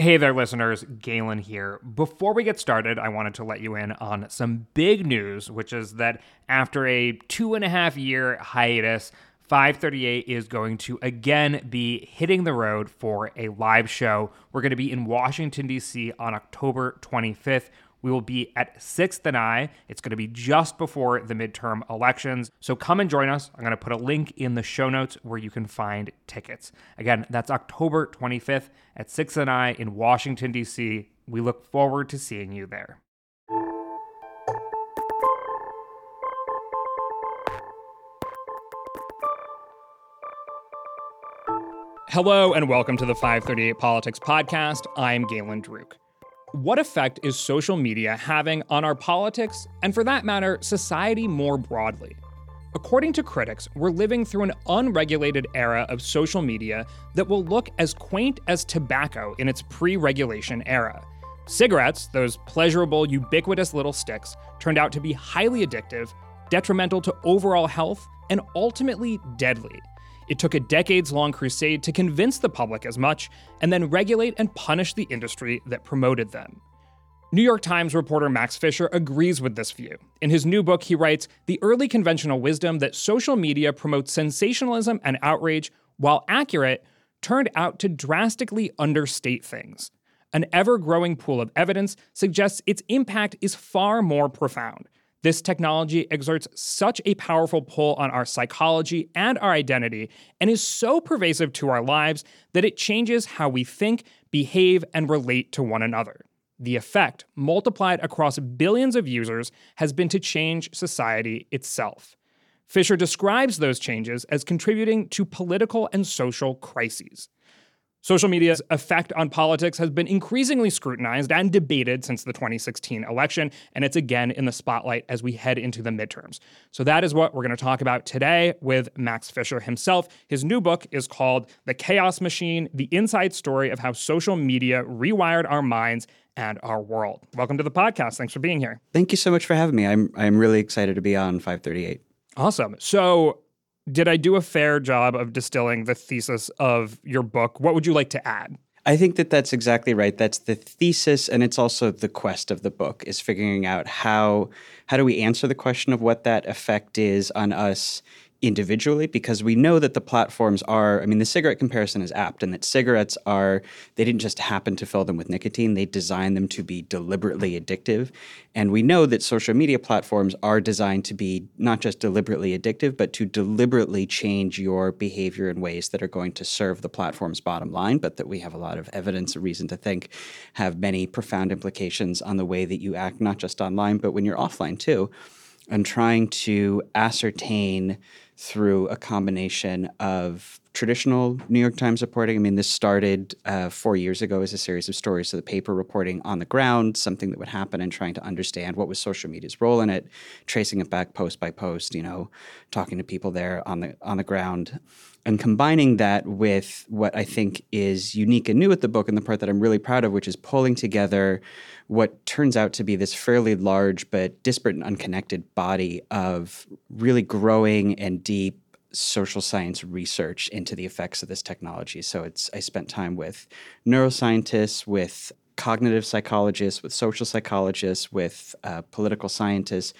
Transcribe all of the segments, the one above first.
Hey there, listeners. Galen here. Before we get started, I wanted to let you in on some big news, which is that after a two and a half year hiatus, 538 is going to again be hitting the road for a live show. We're going to be in Washington, D.C. on October 25th. We will be at 6th and I. It's going to be just before the midterm elections. So come and join us. I'm going to put a link in the show notes where you can find tickets. Again, that's October 25th at 6th and I in Washington, D.C. We look forward to seeing you there. Hello and welcome to the 538 Politics Podcast. I'm Galen Druke. What effect is social media having on our politics, and for that matter, society more broadly? According to critics, we're living through an unregulated era of social media that will look as quaint as tobacco in its pre regulation era. Cigarettes, those pleasurable, ubiquitous little sticks, turned out to be highly addictive, detrimental to overall health, and ultimately deadly. It took a decades long crusade to convince the public as much and then regulate and punish the industry that promoted them. New York Times reporter Max Fisher agrees with this view. In his new book, he writes The early conventional wisdom that social media promotes sensationalism and outrage, while accurate, turned out to drastically understate things. An ever growing pool of evidence suggests its impact is far more profound. This technology exerts such a powerful pull on our psychology and our identity and is so pervasive to our lives that it changes how we think, behave, and relate to one another. The effect, multiplied across billions of users, has been to change society itself. Fisher describes those changes as contributing to political and social crises. Social media's effect on politics has been increasingly scrutinized and debated since the 2016 election, and it's again in the spotlight as we head into the midterms. So, that is what we're going to talk about today with Max Fisher himself. His new book is called The Chaos Machine The Inside Story of How Social Media Rewired Our Minds and Our World. Welcome to the podcast. Thanks for being here. Thank you so much for having me. I'm, I'm really excited to be on 538. Awesome. So, did I do a fair job of distilling the thesis of your book? What would you like to add? I think that that's exactly right. That's the thesis, and it's also the quest of the book is figuring out how how do we answer the question of what that effect is on us individually because we know that the platforms are i mean the cigarette comparison is apt and that cigarettes are they didn't just happen to fill them with nicotine they designed them to be deliberately addictive. And we know that social media platforms are designed to be not just deliberately addictive but to deliberately change your behavior in ways that are going to serve the platform's bottom line but that we have a lot of evidence or reason to think have many profound implications on the way that you act not just online but when you're offline too and trying to ascertain through a combination of traditional New York Times reporting. I mean, this started uh, four years ago as a series of stories. So the paper reporting on the ground, something that would happen, and trying to understand what was social media's role in it, tracing it back post by post. You know, talking to people there on the on the ground, and combining that with what I think is unique and new with the book, and the part that I'm really proud of, which is pulling together what turns out to be this fairly large but disparate and unconnected body of really growing and deep social science research into the effects of this technology. So it's I spent time with neuroscientists, with cognitive psychologists, with social psychologists, with uh, political scientists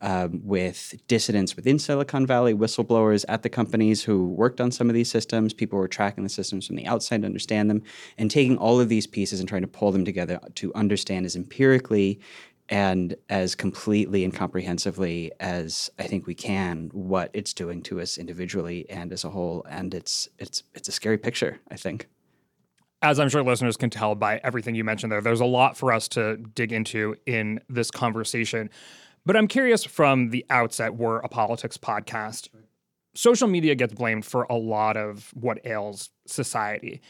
um, with dissidents within Silicon Valley, whistleblowers at the companies who worked on some of these systems, people were tracking the systems from the outside to understand them, and taking all of these pieces and trying to pull them together to understand as empirically and as completely and comprehensively as I think we can what it's doing to us individually and as a whole. And it's it's it's a scary picture, I think as I'm sure listeners can tell by everything you mentioned there, there's a lot for us to dig into in this conversation. But I'm curious from the outset, we're a politics podcast. Social media gets blamed for a lot of what ails society.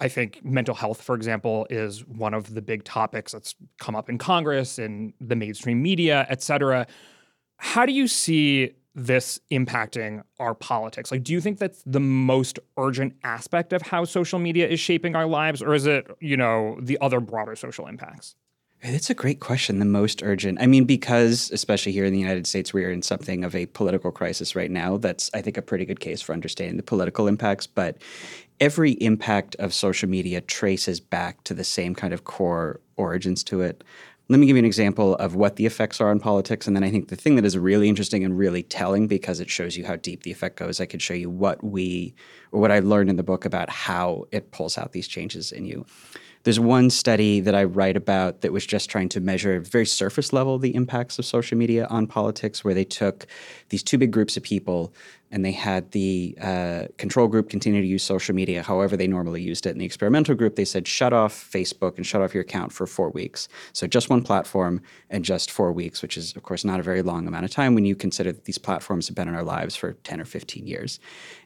I think mental health, for example, is one of the big topics that's come up in Congress and the mainstream media, et cetera. How do you see this impacting our politics? Like, do you think that's the most urgent aspect of how social media is shaping our lives, or is it, you know, the other broader social impacts? It's a great question. The most urgent. I mean, because especially here in the United States, we are in something of a political crisis right now. That's, I think, a pretty good case for understanding the political impacts. But every impact of social media traces back to the same kind of core origins to it. Let me give you an example of what the effects are on politics. And then I think the thing that is really interesting and really telling because it shows you how deep the effect goes, I could show you what we, or what I learned in the book about how it pulls out these changes in you. There's one study that I write about that was just trying to measure very surface level the impacts of social media on politics, where they took these two big groups of people and they had the uh, control group continue to use social media however they normally used it. In the experimental group, they said shut off Facebook and shut off your account for four weeks. So just one platform and just four weeks, which is, of course, not a very long amount of time when you consider that these platforms have been in our lives for 10 or 15 years.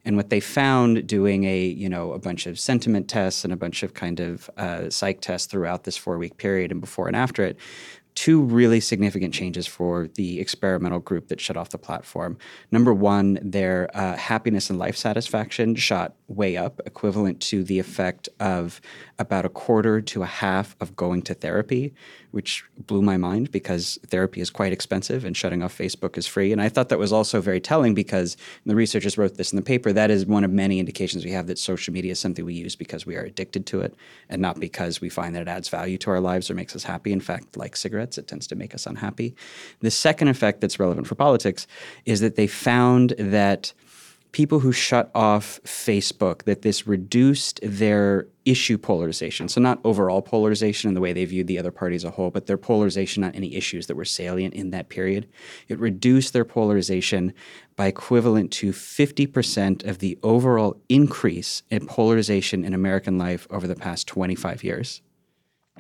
And what they found doing a, you know, a bunch of sentiment tests and a bunch of kind of uh, psych tests throughout this four week period and before and after it, two really significant changes for the experimental group that shut off the platform. Number one, their uh, happiness and life satisfaction shot way up, equivalent to the effect of about a quarter to a half of going to therapy, which blew my mind because therapy is quite expensive and shutting off Facebook is free. And I thought that was also very telling because the researchers wrote this in the paper. That is one of many indications we have that social media is something we use because we are addicted to it and not because we find that it adds value to our lives or makes us happy. In fact, like cigarettes, it tends to make us unhappy. The second effect that's relevant for politics is that they found that people who shut off Facebook that this reduced their issue polarization. So, not overall polarization in the way they viewed the other party as a whole, but their polarization on any issues that were salient in that period. It reduced their polarization by equivalent to 50% of the overall increase in polarization in American life over the past 25 years.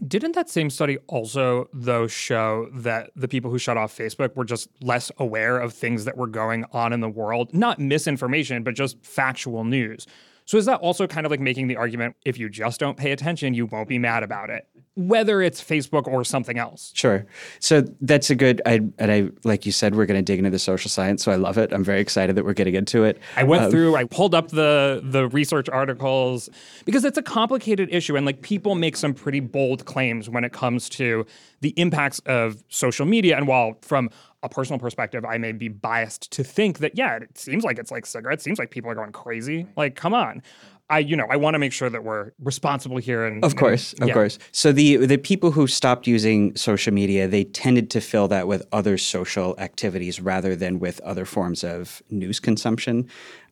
Didn't that same study also, though, show that the people who shut off Facebook were just less aware of things that were going on in the world? Not misinformation, but just factual news. So is that also kind of like making the argument if you just don't pay attention, you won't be mad about it? Whether it's Facebook or something else. Sure. So that's a good. I and I like you said, we're going to dig into the social science. So I love it. I'm very excited that we're getting into it. I went um, through. I pulled up the the research articles because it's a complicated issue, and like people make some pretty bold claims when it comes to the impacts of social media. And while from a personal perspective, I may be biased to think that yeah, it seems like it's like cigarettes. Seems like people are going crazy. Like, come on. I, you know, I want to make sure that we're responsible here. And of course, and, of course. So the the people who stopped using social media, they tended to fill that with other social activities rather than with other forms of news consumption.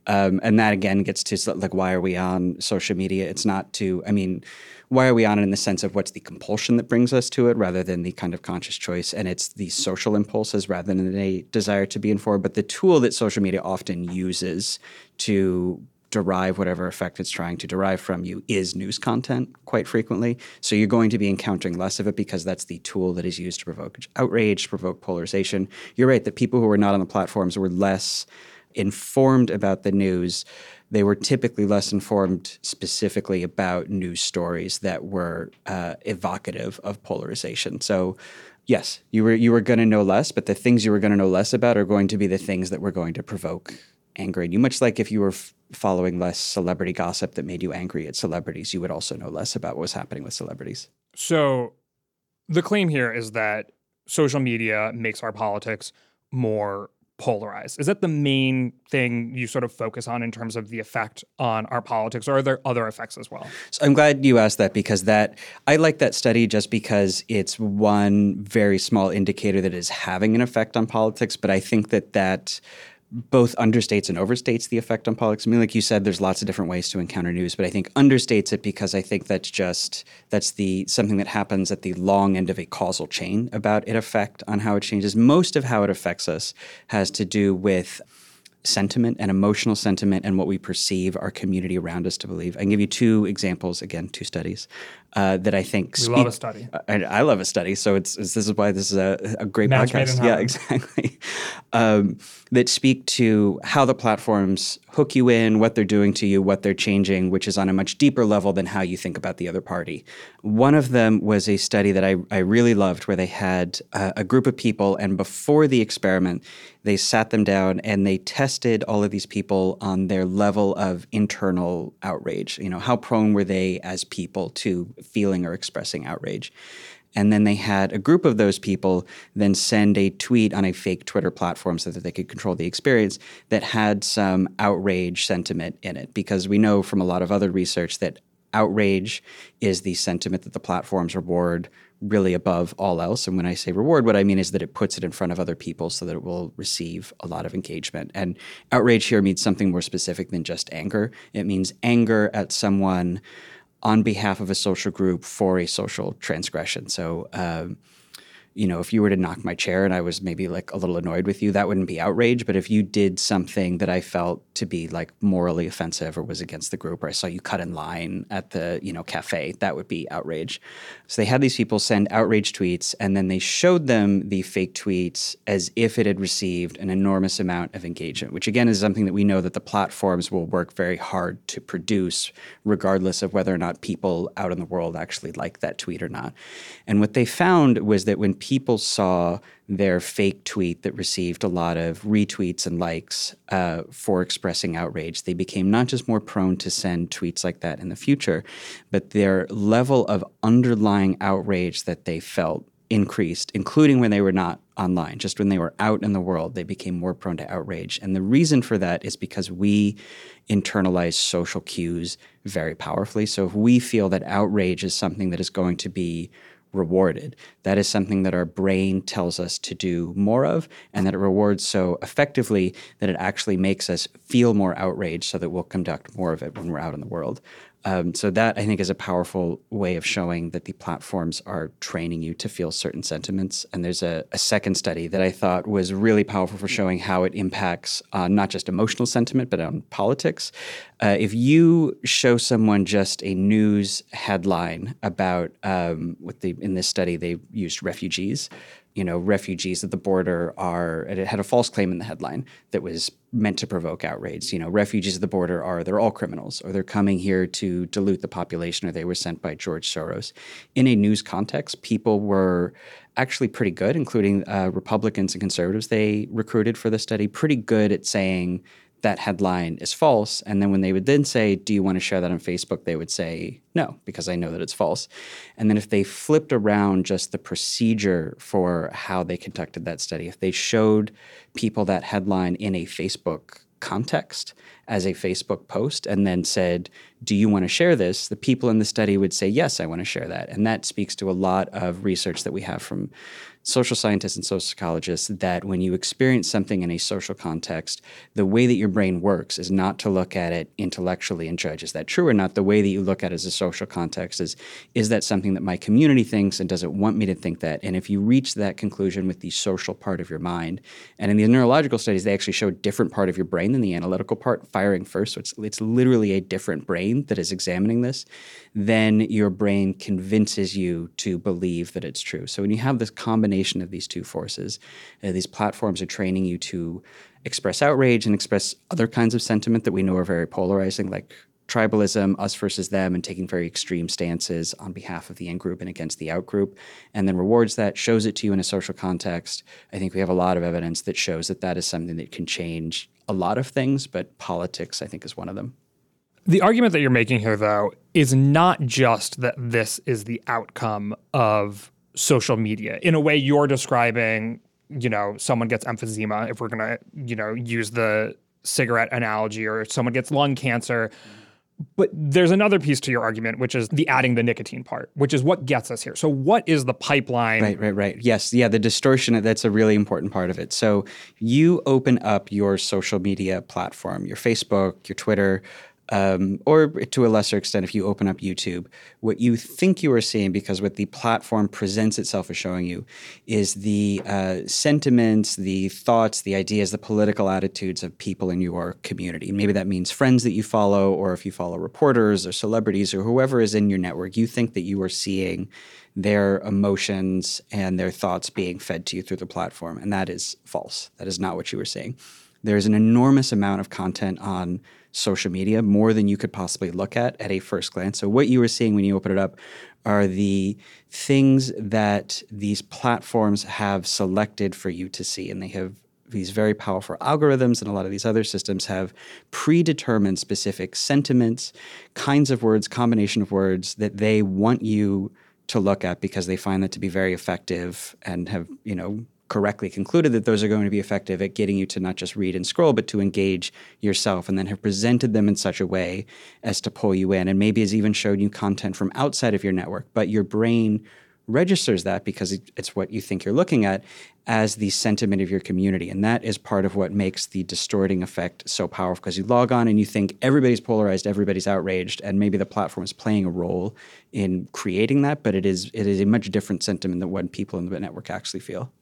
Um, and that again gets to like why are we on social media? It's not to, I mean, why are we on it in the sense of what's the compulsion that brings us to it rather than the kind of conscious choice? And it's the social impulses rather than a desire to be informed. But the tool that social media often uses to derive whatever effect it's trying to derive from you is news content quite frequently. So you're going to be encountering less of it because that's the tool that is used to provoke outrage, to provoke polarization. You're right that people who were not on the platforms were less informed about the news. They were typically less informed specifically about news stories that were uh, evocative of polarization. So yes, you were you were going to know less, but the things you were going to know less about are going to be the things that were going to provoke anger in you. Much like if you were f- following less celebrity gossip that made you angry at celebrities, you would also know less about what was happening with celebrities. So the claim here is that social media makes our politics more polarized. Is that the main thing you sort of focus on in terms of the effect on our politics, or are there other effects as well? So I'm glad you asked that because that I like that study just because it's one very small indicator that is having an effect on politics. But I think that that both understates and overstates the effect on politics. I mean, like you said, there's lots of different ways to encounter news, but I think understates it because I think that's just that's the something that happens at the long end of a causal chain about it effect on how it changes. Most of how it affects us has to do with sentiment and emotional sentiment and what we perceive our community around us to believe. I can give you two examples, again, two studies. Uh, that I think we speak, love a study. I, I, love a study, so it's, it's, this is why this is a, a great Match podcast. Yeah, exactly. Um, that speak to how the platforms hook you in, what they're doing to you, what they're changing, which is on a much deeper level than how you think about the other party. One of them was a study that I, I really loved, where they had uh, a group of people, and before the experiment, they sat them down and they tested all of these people on their level of internal outrage. You know, how prone were they as people to feeling or expressing outrage? And then they had a group of those people then send a tweet on a fake Twitter platform so that they could control the experience that had some outrage sentiment in it. Because we know from a lot of other research that outrage is the sentiment that the platforms reward really above all else. And when I say reward, what I mean is that it puts it in front of other people so that it will receive a lot of engagement. And outrage here means something more specific than just anger. It means anger at someone on behalf of a social group for a social transgression. So, um, you know, if you were to knock my chair and I was maybe like a little annoyed with you, that wouldn't be outrage. But if you did something that I felt to be like morally offensive or was against the group, or I saw you cut in line at the, you know, cafe, that would be outrage. So they had these people send outrage tweets and then they showed them the fake tweets as if it had received an enormous amount of engagement, which again is something that we know that the platforms will work very hard to produce, regardless of whether or not people out in the world actually like that tweet or not. And what they found was that when people saw their fake tweet that received a lot of retweets and likes uh, for expressing outrage, they became not just more prone to send tweets like that in the future, but their level of underlying outrage that they felt increased, including when they were not online. Just when they were out in the world, they became more prone to outrage. And the reason for that is because we internalize social cues very powerfully. So if we feel that outrage is something that is going to be rewarded. That is something that our brain tells us to do more of, and that it rewards so effectively that it actually makes us feel more outraged so that we'll conduct more of it when we're out in the world. Um, so that I think is a powerful way of showing that the platforms are training you to feel certain sentiments. And there's a, a second study that I thought was really powerful for showing how it impacts uh, not just emotional sentiment but on politics. Uh, if you show someone just a news headline about um, what the in this study they used refugees you know, refugees at the border are, it had a false claim in the headline that was meant to provoke outrage. You know, refugees at the border are, they're all criminals, or they're coming here to dilute the population, or they were sent by George Soros. In a news context, people were actually pretty good, including uh, Republicans and conservatives they recruited for the study, pretty good at saying, that headline is false. And then when they would then say, Do you want to share that on Facebook? They would say, No, because I know that it's false. And then if they flipped around just the procedure for how they conducted that study, if they showed people that headline in a Facebook context as a Facebook post and then said, Do you want to share this? The people in the study would say, Yes, I want to share that. And that speaks to a lot of research that we have from social scientists and social psychologists that when you experience something in a social context, the way that your brain works is not to look at it intellectually and judge is that true or not. The way that you look at it as a social context is is that something that my community thinks and does it want me to think that? And if you reach that conclusion with the social part of your mind, and in the neurological studies, they actually show a different part of your brain than the analytical part firing first. So it's, it's literally a different brain that is examining this. Then your brain convinces you to believe that it's true. So when you have this combination combination of these two forces. Uh, these platforms are training you to express outrage and express other kinds of sentiment that we know are very polarizing, like tribalism, us versus them, and taking very extreme stances on behalf of the in group and against the out group, and then rewards that, shows it to you in a social context. I think we have a lot of evidence that shows that that is something that can change a lot of things, but politics, I think, is one of them. The argument that you're making here, though, is not just that this is the outcome of social media. In a way, you're describing, you know, someone gets emphysema, if we're going to, you know, use the cigarette analogy, or someone gets lung cancer. But there's another piece to your argument, which is the adding the nicotine part, which is what gets us here. So, what is the pipeline? Right, right, right. Yes, yeah, the distortion, that's a really important part of it. So, you open up your social media platform, your Facebook, your Twitter, um, or to a lesser extent, if you open up YouTube, what you think you are seeing, because what the platform presents itself as showing you, is the uh, sentiments, the thoughts, the ideas, the political attitudes of people in your community. Maybe that means friends that you follow, or if you follow reporters or celebrities or whoever is in your network, you think that you are seeing their emotions and their thoughts being fed to you through the platform. And that is false. That is not what you were saying. There's an enormous amount of content on social media, more than you could possibly look at at a first glance. So, what you were seeing when you open it up are the things that these platforms have selected for you to see. And they have these very powerful algorithms and a lot of these other systems have predetermined specific sentiments, kinds of words, combination of words that they want you to look at because they find that to be very effective and have, you know, correctly concluded that those are going to be effective at getting you to not just read and scroll, but to engage yourself, and then have presented them in such a way as to pull you in, and maybe has even showed you content from outside of your network. But your brain registers that because it's what you think you're looking at as the sentiment of your community. And that is part of what makes the distorting effect so powerful because you log on and you think everybody's polarized, everybody's outraged, and maybe the platform is playing a role in creating that, but it is it is a much different sentiment than what people in the network actually feel.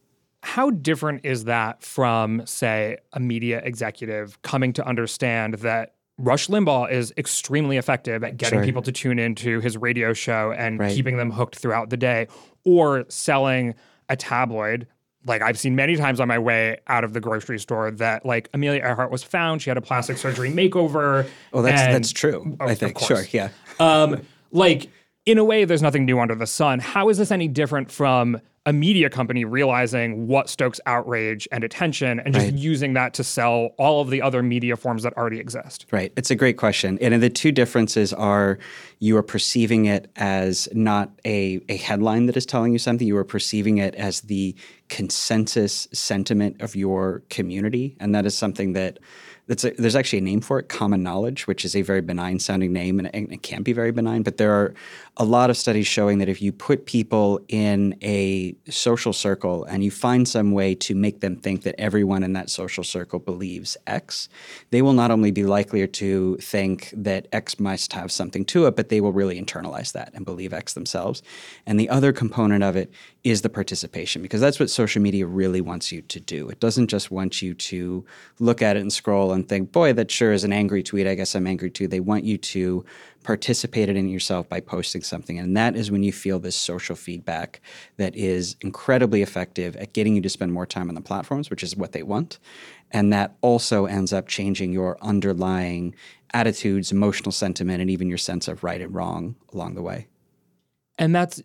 How different is that from, say, a media executive coming to understand that Rush Limbaugh is extremely effective at getting sure. people to tune into his radio show and right. keeping them hooked throughout the day, or selling a tabloid. Like I've seen many times on my way out of the grocery store that like Amelia Earhart was found. She had a plastic surgery makeover. Oh, that's and, that's true. Oh, I think sure, yeah. Um, like in a way, there's nothing new under the sun. How is this any different from a media company realizing what stokes outrage and attention and just right. using that to sell all of the other media forms that already exist? Right. It's a great question. And the two differences are you are perceiving it as not a, a headline that is telling you something, you are perceiving it as the consensus sentiment of your community. And that is something that a, there's actually a name for it, common knowledge, which is a very benign sounding name and it, it can be very benign. But there are a lot of studies showing that if you put people in a social circle and you find some way to make them think that everyone in that social circle believes X, they will not only be likelier to think that X must have something to it, but they will really internalize that and believe X themselves. And the other component of it is the participation, because that's what social media really wants you to do. It doesn't just want you to look at it and scroll and think, boy, that sure is an angry tweet. I guess I'm angry too. They want you to participate in it yourself by posting something. And that is when you feel this social feedback that is incredibly effective at getting you to spend more time on the platforms, which is what they want. And that also ends up changing your underlying attitudes, emotional sentiment, and even your sense of right and wrong along the way. And that's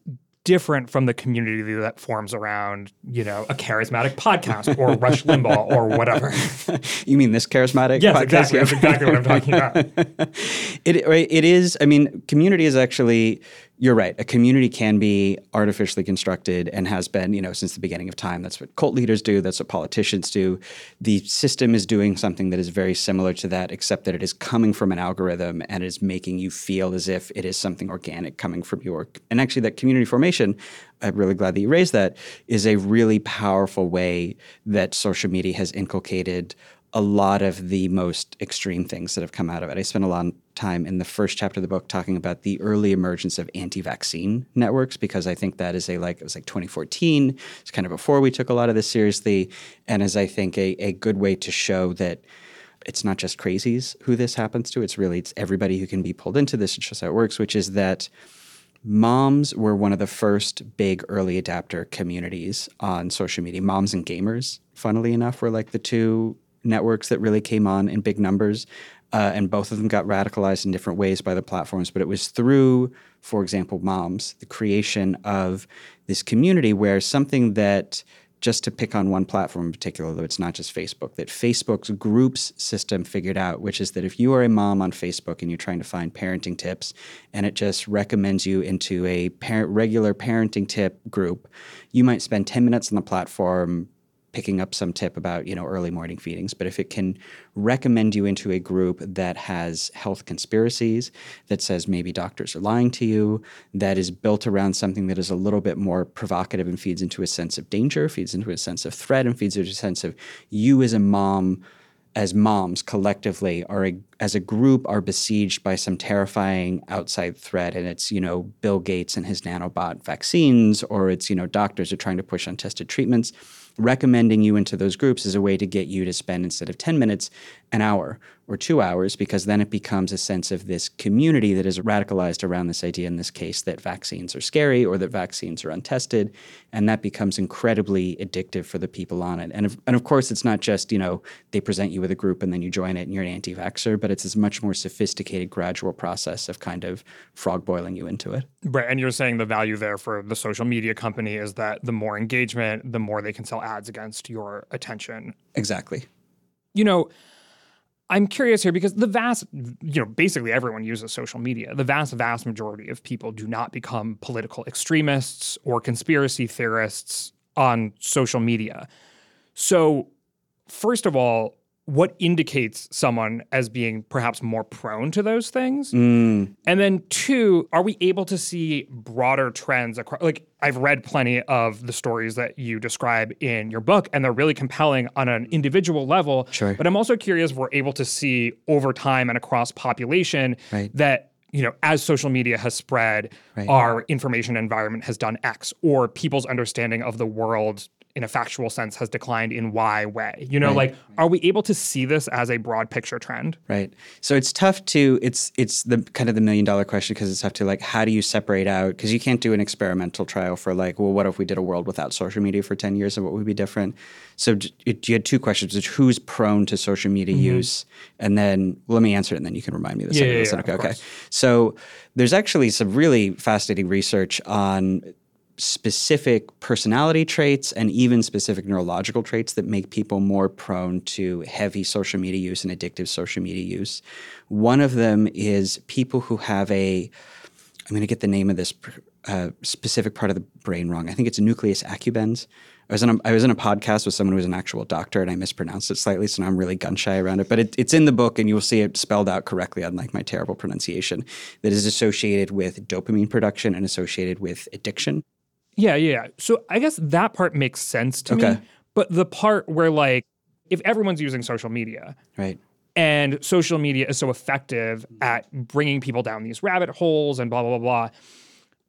different from the community that forms around, you know, a charismatic podcast or Rush Limbaugh or whatever. you mean this charismatic yes, podcast? exactly. That's exactly what I'm talking about. it, it is, I mean, community is actually you're right. A community can be artificially constructed and has been, you know, since the beginning of time. That's what cult leaders do. That's what politicians do. The system is doing something that is very similar to that, except that it is coming from an algorithm and is making you feel as if it is something organic coming from your. And actually, that community formation, I'm really glad that you raised that, is a really powerful way that social media has inculcated a lot of the most extreme things that have come out of it. I spent a lot time in the first chapter of the book talking about the early emergence of anti-vaccine networks because I think that is a like it was like 2014. It's kind of before we took a lot of this seriously, and is I think a, a good way to show that it's not just crazies who this happens to. It's really it's everybody who can be pulled into this. It's just how it works, which is that moms were one of the first big early adapter communities on social media. Moms and gamers, funnily enough, were like the two networks that really came on in big numbers. Uh, and both of them got radicalized in different ways by the platforms. But it was through, for example, moms, the creation of this community where something that just to pick on one platform in particular, though it's not just Facebook, that Facebook's groups system figured out, which is that if you are a mom on Facebook and you're trying to find parenting tips and it just recommends you into a parent, regular parenting tip group, you might spend 10 minutes on the platform picking up some tip about you know early morning feedings but if it can recommend you into a group that has health conspiracies that says maybe doctors are lying to you that is built around something that is a little bit more provocative and feeds into a sense of danger feeds into a sense of threat and feeds into a sense of you as a mom as moms collectively are a, as a group are besieged by some terrifying outside threat and it's you know bill gates and his nanobot vaccines or it's you know doctors are trying to push untested treatments recommending you into those groups is a way to get you to spend instead of 10 minutes an hour or two hours because then it becomes a sense of this community that is radicalized around this idea in this case that vaccines are scary or that vaccines are untested and that becomes incredibly addictive for the people on it. And of, and of course it's not just you know they present you with a group and then you join it and you're an anti-vaxxer but it's this much more sophisticated gradual process of kind of frog boiling you into it. Right and you're saying the value there for the social media company is that the more engagement the more they can sell ads against your attention. Exactly. You know I'm curious here because the vast, you know, basically everyone uses social media. The vast, vast majority of people do not become political extremists or conspiracy theorists on social media. So, first of all, what indicates someone as being perhaps more prone to those things? Mm. And then two, are we able to see broader trends across like I've read plenty of the stories that you describe in your book and they're really compelling on an individual level. Sure. But I'm also curious if we're able to see over time and across population right. that you know, as social media has spread, right. our information environment has done X, or people's understanding of the world in a factual sense has declined in why way. You know, right. like are we able to see this as a broad picture trend? Right. So it's tough to it's it's the kind of the million dollar question because it's tough to like how do you separate out because you can't do an experimental trial for like well what if we did a world without social media for 10 years and what would be different? So it, you had two questions: which who's prone to social media mm-hmm. use, and then well, let me answer it, and then you can remind me the yeah, second. Yeah, yeah, okay. okay. So there's actually some really fascinating research on specific personality traits and even specific neurological traits that make people more prone to heavy social media use and addictive social media use. One of them is people who have a, I'm going to get the name of this uh, specific part of the brain wrong. I think it's nucleus accumbens. I was, in a, I was in a podcast with someone who was an actual doctor and I mispronounced it slightly, so now I'm really gun shy around it. But it, it's in the book and you'll see it spelled out correctly, unlike my terrible pronunciation, that is associated with dopamine production and associated with addiction. Yeah, yeah. So I guess that part makes sense to okay. me. But the part where like if everyone's using social media, right? And social media is so effective at bringing people down these rabbit holes and blah blah blah blah.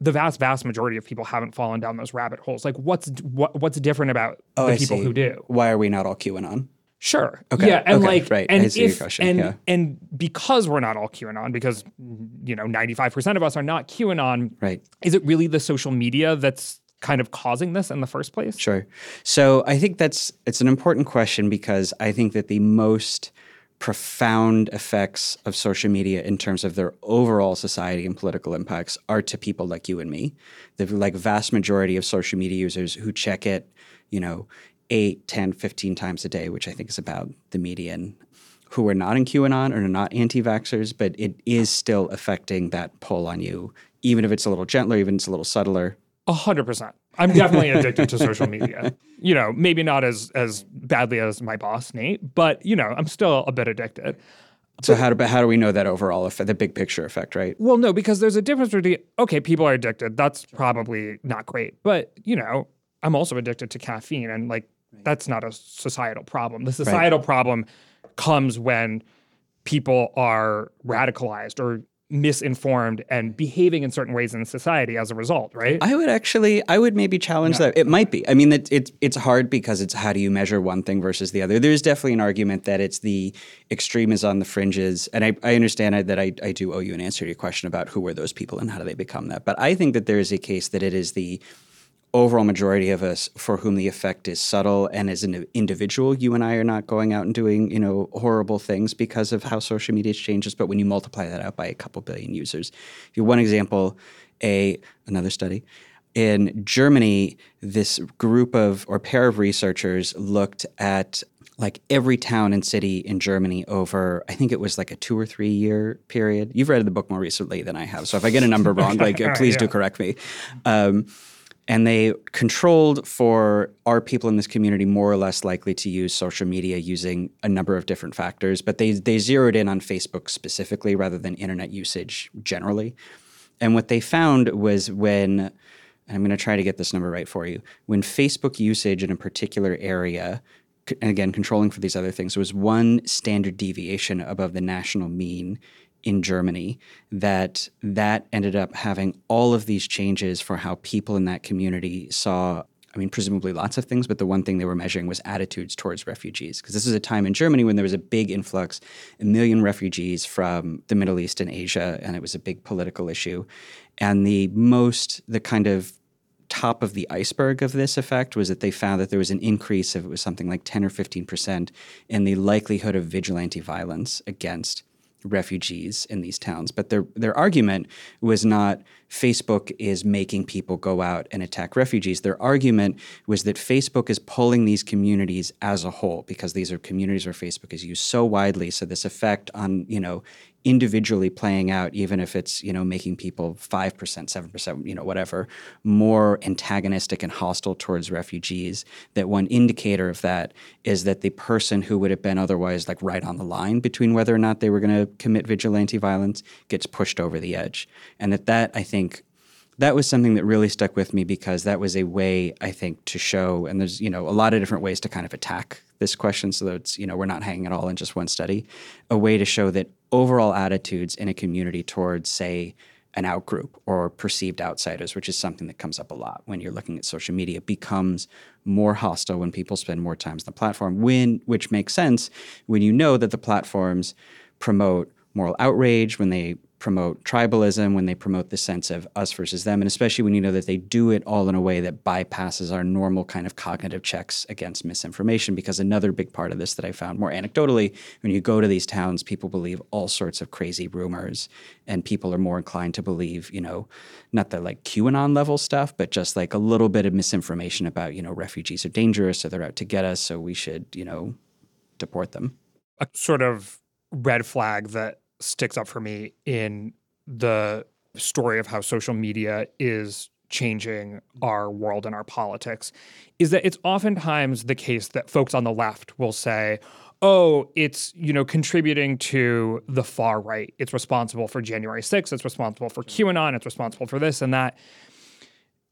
The vast, vast majority of people haven't fallen down those rabbit holes. Like, what's what, what's different about oh, the I people see. who do? Why are we not all QAnon? Sure. Okay. Yeah, and okay. like, right. and if, and yeah. and because we're not all QAnon, because you know, ninety five percent of us are not QAnon. Right. Is it really the social media that's kind of causing this in the first place? Sure. So I think that's it's an important question because I think that the most profound effects of social media in terms of their overall society and political impacts are to people like you and me. The like vast majority of social media users who check it, you know, 8, 10, 15 times a day, which I think is about the median who are not in QAnon or are not anti-vaxxers, but it is still affecting that pull on you, even if it's a little gentler, even if it's a little subtler. A hundred percent. I'm definitely addicted to social media. You know, maybe not as as badly as my boss Nate, but you know, I'm still a bit addicted. So how do how do we know that overall effect, the big picture effect, right? Well, no, because there's a difference between okay, people are addicted. That's probably not great, but you know, I'm also addicted to caffeine, and like that's not a societal problem. The societal right. problem comes when people are radicalized or misinformed and behaving in certain ways in society as a result, right? I would actually, I would maybe challenge yeah. that. It might be. I mean, it, it, it's hard because it's how do you measure one thing versus the other. There's definitely an argument that it's the extreme is on the fringes. And I, I understand that I, I do owe you an answer to your question about who were those people and how do they become that. But I think that there is a case that it is the overall majority of us for whom the effect is subtle and as an individual you and i are not going out and doing you know horrible things because of how social media changes but when you multiply that out by a couple billion users if you one example a another study in germany this group of or pair of researchers looked at like every town and city in Germany over, I think it was like a two or three year period. You've read the book more recently than I have, so if I get a number wrong, like please yeah. do correct me. Um, and they controlled for are people in this community more or less likely to use social media using a number of different factors but they they zeroed in on Facebook specifically rather than internet usage generally. And what they found was when I'm going to try to get this number right for you when Facebook usage in a particular area and again controlling for these other things was one standard deviation above the national mean in Germany that that ended up having all of these changes for how people in that community saw I mean, presumably lots of things, but the one thing they were measuring was attitudes towards refugees. Because this is a time in Germany when there was a big influx, a million refugees from the Middle East and Asia, and it was a big political issue. And the most, the kind of top of the iceberg of this effect was that they found that there was an increase of it was something like 10 or 15 percent in the likelihood of vigilante violence against refugees in these towns. But their their argument was not Facebook is making people go out and attack refugees. Their argument was that Facebook is pulling these communities as a whole because these are communities where Facebook is used so widely. So this effect on, you know, individually playing out, even if it's you know making people five percent, seven percent, you know whatever, more antagonistic and hostile towards refugees. That one indicator of that is that the person who would have been otherwise like right on the line between whether or not they were going to commit vigilante violence gets pushed over the edge, and that that I think that was something that really stuck with me because that was a way I think to show and there's you know a lot of different ways to kind of attack this question so that it's you know we're not hanging it all in just one study a way to show that overall attitudes in a community towards say an outgroup or perceived outsiders which is something that comes up a lot when you're looking at social media becomes more hostile when people spend more time on the platform when which makes sense when you know that the platforms promote moral outrage when they promote tribalism, when they promote the sense of us versus them, and especially when you know that they do it all in a way that bypasses our normal kind of cognitive checks against misinformation. Because another big part of this that I found more anecdotally, when you go to these towns, people believe all sorts of crazy rumors, and people are more inclined to believe, you know, not the like QAnon level stuff, but just like a little bit of misinformation about, you know, refugees are dangerous, so they're out to get us, so we should, you know, deport them. A sort of red flag that sticks up for me in the story of how social media is changing our world and our politics is that it's oftentimes the case that folks on the left will say, oh, it's, you know, contributing to the far right. It's responsible for January 6th, it's responsible for QAnon, it's responsible for this and that.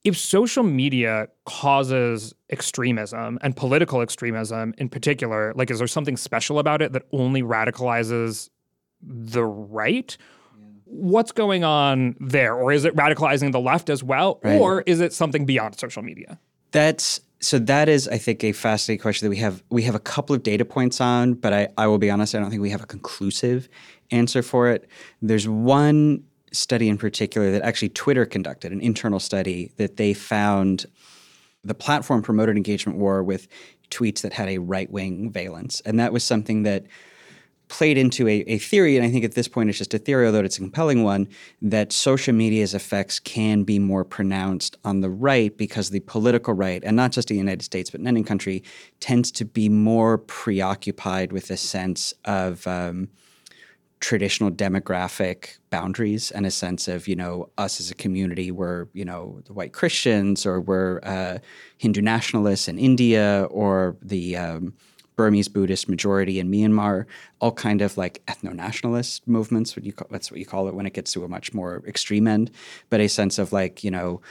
If social media causes extremism and political extremism in particular, like is there something special about it that only radicalizes the right? What's going on there? Or is it radicalizing the left as well? Right. Or is it something beyond social media? That's so that is, I think, a fascinating question that we have we have a couple of data points on, but I, I will be honest, I don't think we have a conclusive answer for it. There's one study in particular that actually Twitter conducted, an internal study that they found the platform promoted engagement war with tweets that had a right wing valence. And that was something that played into a, a, theory, and I think at this point it's just a theory, although it's a compelling one, that social media's effects can be more pronounced on the right because the political right, and not just in the United States, but in any country, tends to be more preoccupied with a sense of um, traditional demographic boundaries and a sense of, you know, us as a community, we're, you know, the white Christians or we're uh, Hindu nationalists in India or the um, Burmese Buddhist majority in Myanmar, all kind of like ethno nationalist movements. What you call, that's what you call it when it gets to a much more extreme end, but a sense of like you know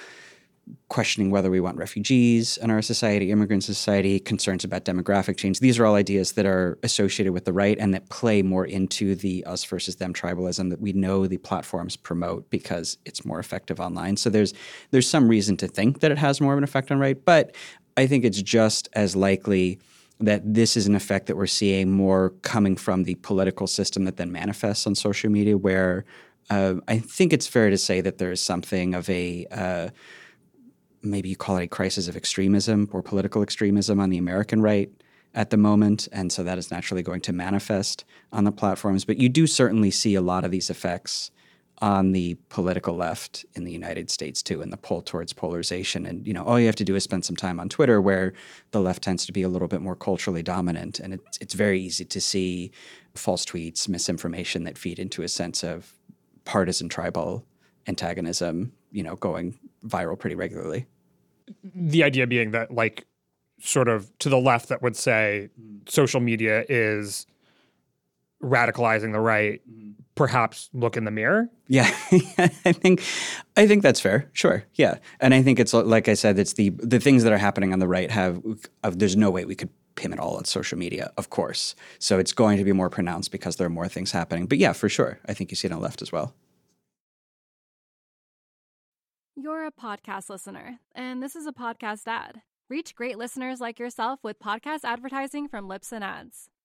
questioning whether we want refugees in our society, immigrant society, concerns about demographic change. These are all ideas that are associated with the right and that play more into the us versus them tribalism that we know the platforms promote because it's more effective online. So there's there's some reason to think that it has more of an effect on right, but I think it's just as likely that this is an effect that we're seeing more coming from the political system that then manifests on social media, where uh, I think it's fair to say that there is something of a uh, maybe you call it a crisis of extremism or political extremism on the American right at the moment. And so that is naturally going to manifest on the platforms. But you do certainly see a lot of these effects on the political left in the United States too, and the pull towards polarization. And you know, all you have to do is spend some time on Twitter, where the left tends to be a little bit more culturally dominant, and it's it's very easy to see false tweets, misinformation that feed into a sense of partisan tribal antagonism. You know, going viral pretty regularly. The idea being that, like, sort of to the left, that would say social media is radicalizing the right mm-hmm. Perhaps look in the mirror yeah i think i think that's fair sure yeah and i think it's like i said it's the the things that are happening on the right have uh, there's no way we could pin it all on social media, of course. So it's going to be more pronounced because there are more things happening. But yeah, for sure. I think you see it on the left as well. You're a podcast listener, and this is a podcast ad. Reach great listeners like yourself with podcast advertising from Libsyn Ads.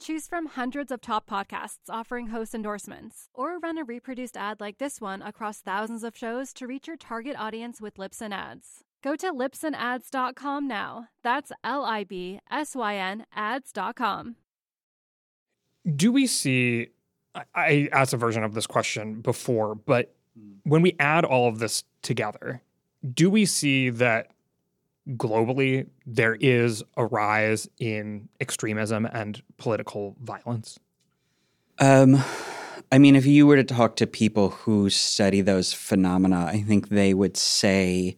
Choose from hundreds of top podcasts offering host endorsements, or run a reproduced ad like this one across thousands of shows to reach your target audience with Libsyn Ads. Go to libsynads.com now. That's L I B S Y N ads.com. Do we see, I, I asked a version of this question before, but hmm. when we add all of this together, do we see that globally there is a rise in extremism and political violence? Um, I mean, if you were to talk to people who study those phenomena, I think they would say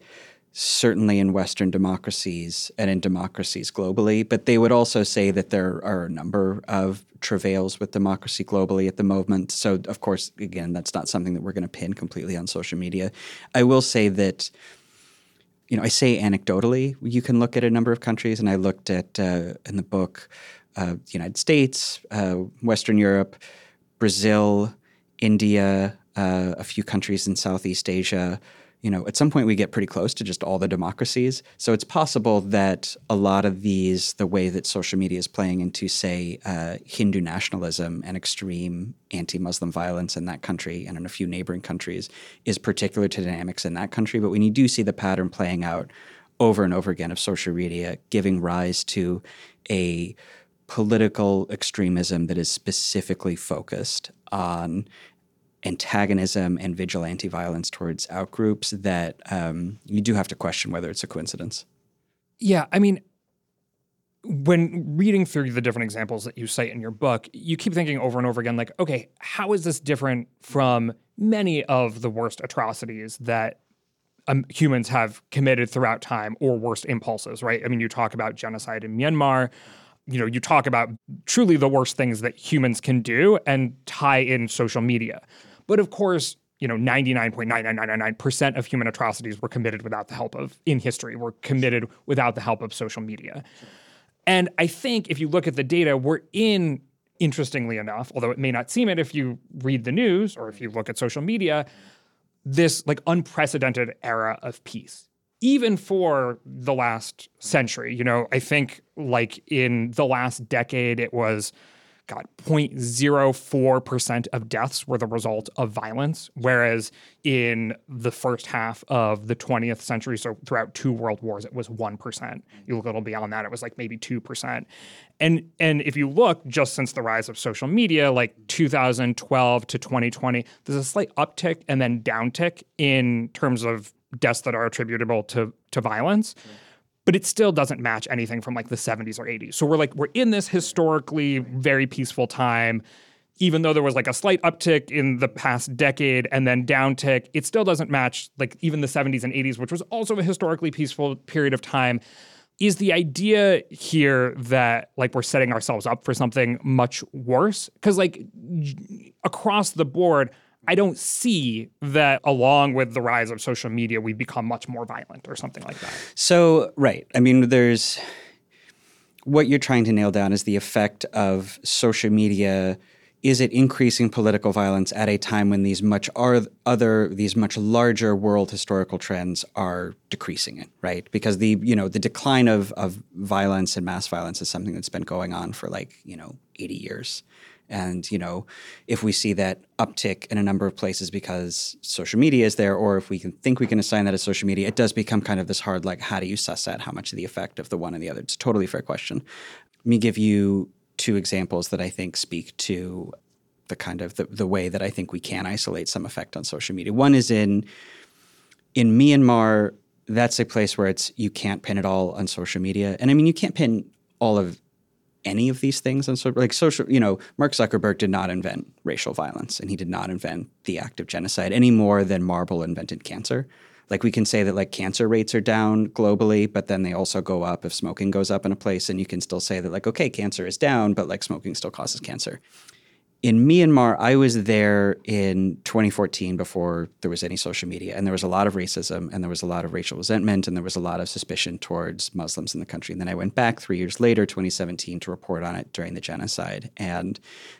certainly in Western democracies and in democracies globally, but they would also say that there are a number of travails with democracy globally at the moment. So, of course, again, that's not something that we're going to pin completely on social media. I will say that you know, I say anecdotally, you can look at a number of countries, and I looked at uh, in the book uh, the United States, uh, Western Europe, Brazil, India, uh, a few countries in Southeast Asia, you know, at some point we get pretty close to just all the democracies. So it's possible that a lot of these, the way that social media is playing into, say, uh, Hindu nationalism and extreme anti Muslim violence in that country and in a few neighboring countries, is particular to dynamics in that country. But when you do see the pattern playing out over and over again of social media giving rise to a political extremism that is specifically focused on antagonism and vigilante violence towards outgroups that um, you do have to question whether it's a coincidence. Yeah, I mean, when reading through the different examples that you cite in your book, you keep thinking over and over again, like, okay, how is this different from many of the worst atrocities that um, humans have committed throughout time or worst impulses, right? I mean, you talk about genocide in Myanmar. You know, you talk about truly the worst things that humans can do and tie in social media. But of course, you know, 99.99999% of human atrocities were committed without the help of, in history, were committed without the help of social media. And I think if you look at the data, we're in, interestingly enough, although it may not seem it if you read the news or if you look at social media, this like unprecedented era of peace. Even for the last century, you know, I think like in the last decade, it was God, 0.04% of deaths were the result of violence, whereas in the first half of the 20th century, so throughout two world wars, it was 1%. You look a little beyond that, it was like maybe 2%. And and if you look just since the rise of social media, like 2012 to 2020, there's a slight uptick and then downtick in terms of deaths that are attributable to to violence but it still doesn't match anything from like the 70s or 80s. So we're like, we're in this historically very peaceful time. Even though there was like a slight uptick in the past decade and then downtick, it still doesn't match like even the 70s and 80s, which was also a historically peaceful period of time. Is the idea here that like we're setting ourselves up for something much worse? Because like across the board, I don't see that along with the rise of social media, we've become much more violent or something like that. So, right. I mean, there's what you're trying to nail down is the effect of social media. Is it increasing political violence at a time when these much are other these much larger world historical trends are decreasing it, right? Because the you know the decline of of violence and mass violence is something that's been going on for like you know 80 years. And you know, if we see that uptick in a number of places because social media is there, or if we can think we can assign that as social media, it does become kind of this hard like, how do you suss that? how much of the effect of the one and the other? It's a totally fair question. Let me give you two examples that I think speak to the kind of the, the way that I think we can isolate some effect on social media. One is in in Myanmar, that's a place where it's you can't pin it all on social media. And I mean you can't pin all of any of these things. And so, like social, you know, Mark Zuckerberg did not invent racial violence, and he did not invent the act of genocide any more than Marlboro invented cancer. Like we can say that like cancer rates are down globally, but then they also go up if smoking goes up in a place, and you can still say that like okay, cancer is down, but like smoking still causes cancer in Myanmar, I was there in 2014 before there was any social media, and there was a lot of racism, and there was a lot of racial resentment, and there was a lot of suspicion towards Muslims in the country. And then I went back three years later, 2017, to report on it during the genocide. And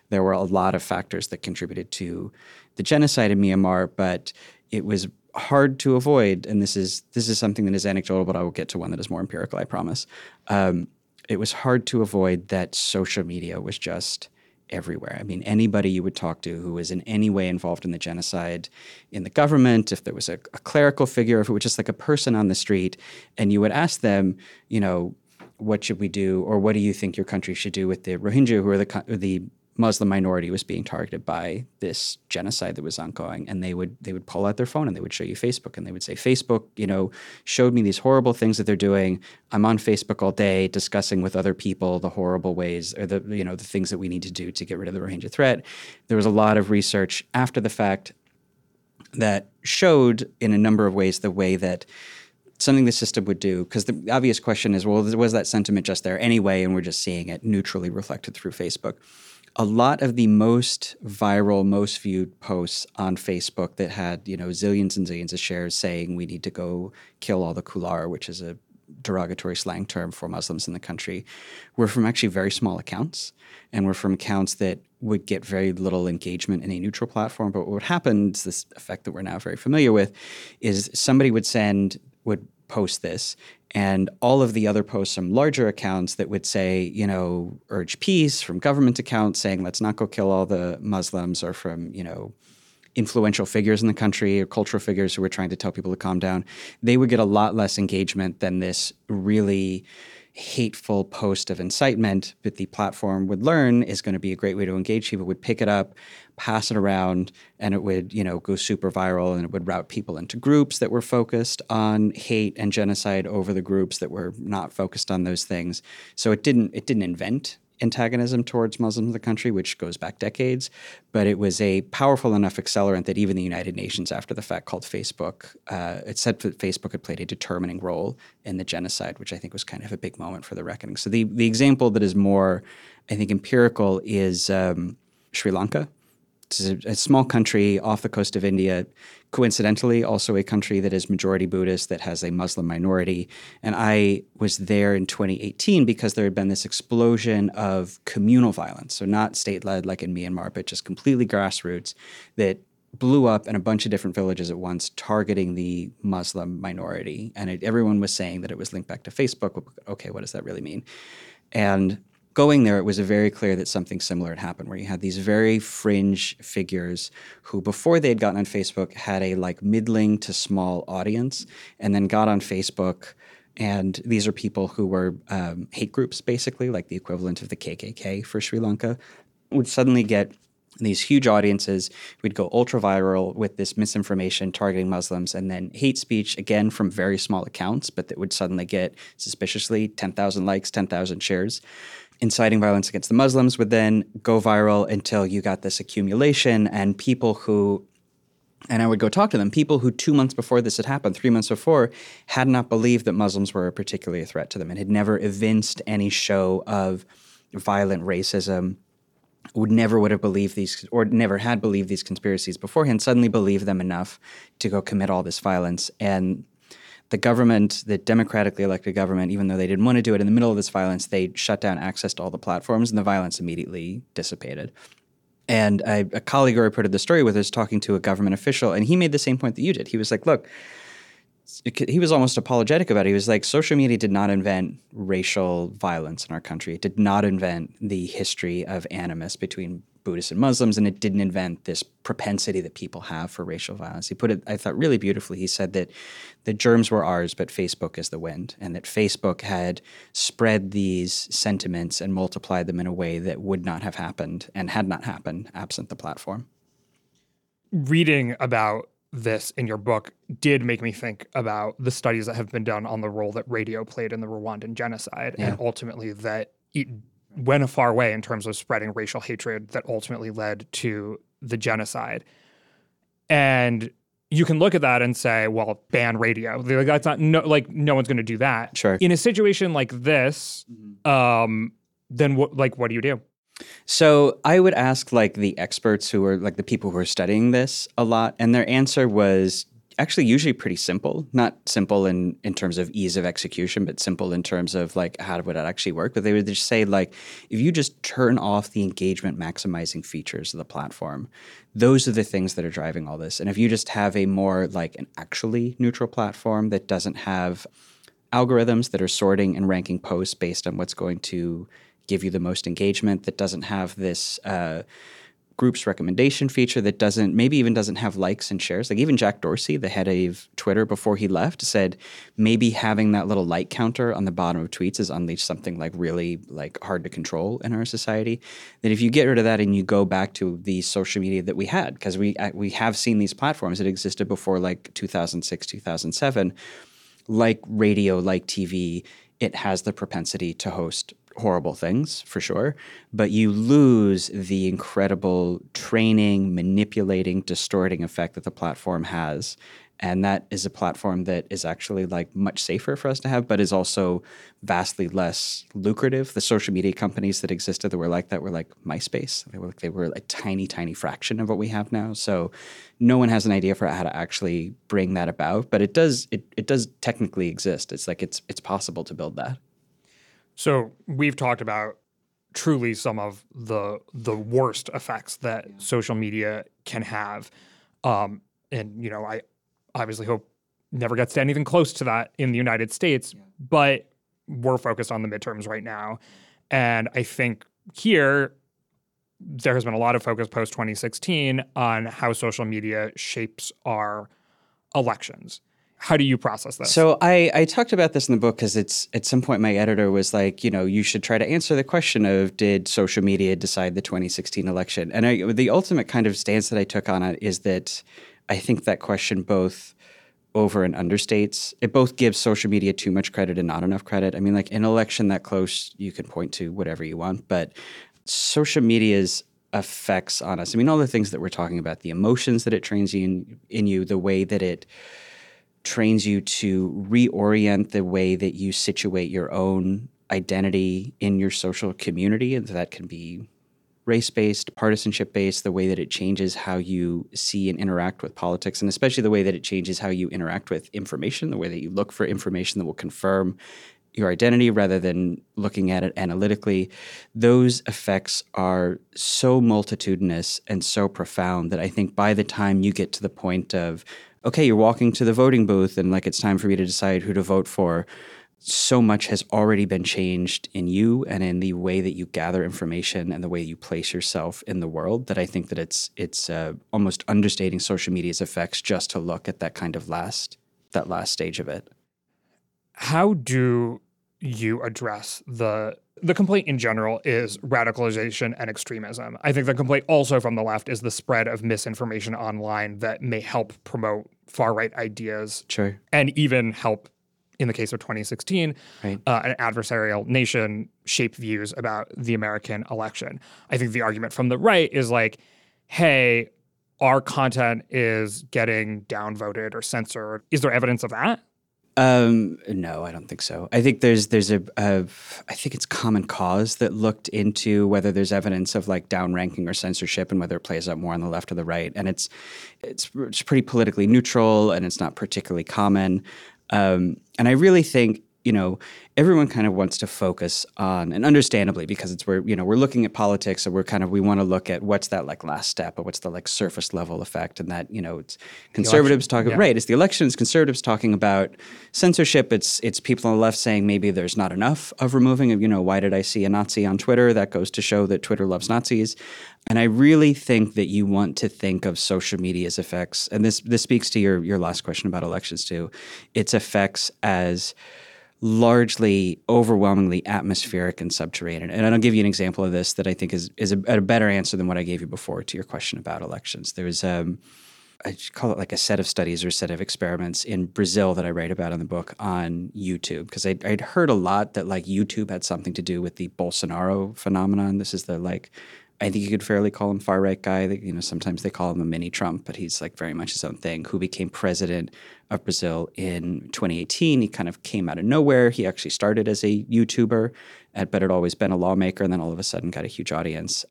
there were a lot of factors that contributed to the genocide in Myanmar, but it was hard to avoid. And this is this is something that is anecdotal, but I will get to one that is more empirical. I promise. Um, it was hard to avoid that social media was just everywhere. I mean, anybody you would talk to who was in any way involved in the genocide in the government, if there was a, a, clerical figure, if it was just like a person on the street, and you would ask them, you know, what should we do, or what do you think your country should do with the Rohingya, who are the the Muslim minority was being targeted by this genocide that was ongoing, and they would they would pull out their phone and they would show you Facebook, and they would say, "Facebook, you know, showed me these horrible things that they're doing. I'm on Facebook all day discussing with other people the horrible ways or the you know the things that we need to do to get rid of the Rohingya threat." There was a lot of research after the fact that showed in a number of ways the way that something the system would do because the obvious question is well was that sentiment just there anyway and we're just seeing it neutrally reflected through facebook a lot of the most viral, most viewed posts on Facebook that had, you know, zillions and zillions of shares saying we need to go kill all the kalar, which is a derogatory slang term for Muslims in the country, were from actually very small accounts and were from accounts that would get very little engagement in a neutral platform. But what happened, happen, this effect that we're now very familiar with, is somebody would send, would post this and all of the other posts from larger accounts that would say, you know, urge peace from government accounts saying, let's not go kill all the Muslims, or from, you know, influential figures in the country or cultural figures who were trying to tell people to calm down, they would get a lot less engagement than this really hateful post of incitement that the platform would learn is going to be a great way to engage people. Would pick it up pass it around and it would you know go super viral and it would route people into groups that were focused on hate and genocide over the groups that were not focused on those things. So it didn't it didn't invent antagonism towards Muslims in the country, which goes back decades, but it was a powerful enough accelerant that even the United Nations, after the fact, called Facebook. Uh, it said that Facebook had played a determining role in the genocide, which I think was kind of a big moment for the reckoning. So the the example that is more, I think, empirical is um, Sri Lanka. It's a, a, small country off the coast of India, coincidentally, also a country that is majority Buddhist, that has a Muslim minority. And I was there in 2018 because there had been this explosion of communal violence. So, not state led like in Myanmar, but just completely grassroots that blew up in a bunch of different villages at once, targeting the Muslim minority. And it, everyone was saying that it was linked back to Facebook. Okay, what does that really mean? And going there, it was very clear that something similar had happened, where you had these very fringe figures who, before they had gotten on Facebook, had a like middling to small audience, and then got on Facebook. And these are people who were um, hate groups, basically, like the equivalent of the KKK for Sri Lanka, would suddenly get these huge audiences. We'd go ultra viral with this misinformation targeting Muslims, and then hate speech, again from very small accounts, but that would suddenly get suspiciously 10,000 likes, 10,000 shares inciting violence against the Muslims would then go viral until you got this accumulation and people who and I would go talk to them, people who two months before this had happened, three months before, had not believed that Muslims were particularly a threat to them and had never evinced any show of violent racism, would never would have believed these or never had believed these conspiracies beforehand, suddenly believe them enough to go commit all this violence. And the government, the democratically elected government, even though they didn't want to do it in the middle of this violence, they shut down access to all the platforms and the violence immediately dissipated. And I, a colleague who reported the story with us talking to a government official, and he made the same point that you did. He was like, look, he was almost apologetic about it. He was like, social media did not invent racial violence in our country. It did not invent the history of animus between Buddhists and Muslims, and it didn't invent this propensity that people have for racial violence. He put it, I thought, really beautifully. He said that the germs were ours, but Facebook is the wind, and that Facebook had spread these sentiments and multiplied them in a way that would not have happened and had not happened absent the platform. Reading about this in your book did make me think about the studies that have been done on the role that radio played in the Rwandan genocide, yeah. and ultimately that it went a far way in terms of spreading racial hatred that ultimately led to the genocide. And you can look at that and say, well, ban radio. Like, that's not no, like no one's going to do that. Sure. In a situation like this, um, then what? Like, what do you do? So I would ask like the experts who are like the people who are studying this a lot, and their answer was actually usually pretty simple. Not simple in in terms of ease of execution, but simple in terms of like how would it actually work. But they would just say like if you just turn off the engagement maximizing features of the platform, those are the things that are driving all this. And if you just have a more like an actually neutral platform that doesn't have algorithms that are sorting and ranking posts based on what's going to give you the most engagement, that doesn't have this uh, group's recommendation feature, that doesn't maybe even doesn't have likes and shares. Like even Jack Dorsey, the head of Twitter, before he left, said maybe having that little like counter on the bottom of tweets has unleashed something like really like hard to control in our society. That if you get rid of that and you go back to the social media that we had, because we uh, we have seen these platforms that existed before like 2006, 2007, like radio, like TV, it has the propensity to host horrible things for sure, but you lose the incredible training, manipulating, distorting effect that the platform has. And that is a platform that is actually like much safer for us to have, but is also vastly less lucrative. The social media companies that existed that were like that were like MySpace. They were they were a tiny, tiny fraction of what we have now. So no one has an idea for how to actually bring that about. But it does it, it does technically exist. It's like it's it's possible to build that. So we've talked about truly some of the the worst effects that yeah. social media can have, um, and you know I obviously hope never gets to anything close to that in the United States, yeah. but we're focused on the midterms right now, and I think here there has been a lot of focus post 2016 on how social media shapes our elections how do you process this? So I, I talked about this in the book because it's at some point my editor was like, you know, you should try to answer the question of did social media decide the 2016 election? And I, the ultimate kind of stance that I took on it is that I think that question both over and understates it both gives social media too much credit and not enough credit. I mean, like an election that close, you can point to whatever you want, but social media's effects on us. I mean, all the things that we're talking about, the emotions that it trains in, in you, the way that it trains you to reorient the way that you situate your own identity in your social community. And that can be race based, partisanship based, the way that it changes how you see and interact with politics, and especially the way that it changes how you interact with information, the way that you look for information that will confirm your identity rather than looking at it analytically. Those effects are so multitudinous and so profound that I think by the time you get to the point of okay, you're walking to the voting booth and like it's time for me to decide who to vote for. So much has already been changed in you and in the way that you gather information and the way you place yourself in the world that I think that it's it's uh, almost understating social media's effects just to look at that kind of last that last stage of it. How do you address the the complaint in general is radicalization and extremism. I think the complaint also from the left is the spread of misinformation online that may help promote far right ideas. Sure. And even help, in the case of 2016, right. uh, an adversarial nation shape views about the American election. I think the argument from the right is like, hey, our content is getting downvoted or censored. Is there evidence of that? Um, no, I don't think so. I think there's there's a, a I think it's Common Cause that looked into whether there's evidence of like downranking or censorship and whether it plays out more on the left or the right, and it's it's it's pretty politically neutral and it's not particularly common. Um, and I really think you know, everyone kind of wants to focus on, and understandably, because it's where you know we're looking at politics, and we're kind of we want to look at what's that like last step, or what's the like surface level effect, and that you know it's conservatives talking yeah. right, it's the elections, conservatives talking about censorship, it's it's people on the left saying maybe there's not enough of removing, you know, why did I see a Nazi on Twitter? That goes to show that Twitter loves Nazis, and I really think that you want to think of social media's effects, and this this speaks to your your last question about elections too, its effects as largely overwhelmingly atmospheric and subterranean. And I'll give you an example of this that I think is is a, a better answer than what I gave you before to your question about elections. There was um, I call it like a set of studies or a set of experiments in Brazil that I write about in the book on YouTube because I'd, I'd, heard a lot that like YouTube had something to do with the Bolsonaro phenomenon. This is the like I think you could fairly call him far right guy. You know, sometimes they call him a mini Trump, but he's like very much his own thing. Who became president of Brazil in 2018? He kind of came out of nowhere. He actually started as a YouTuber, but had always been a lawmaker, and then all of a sudden got a huge audience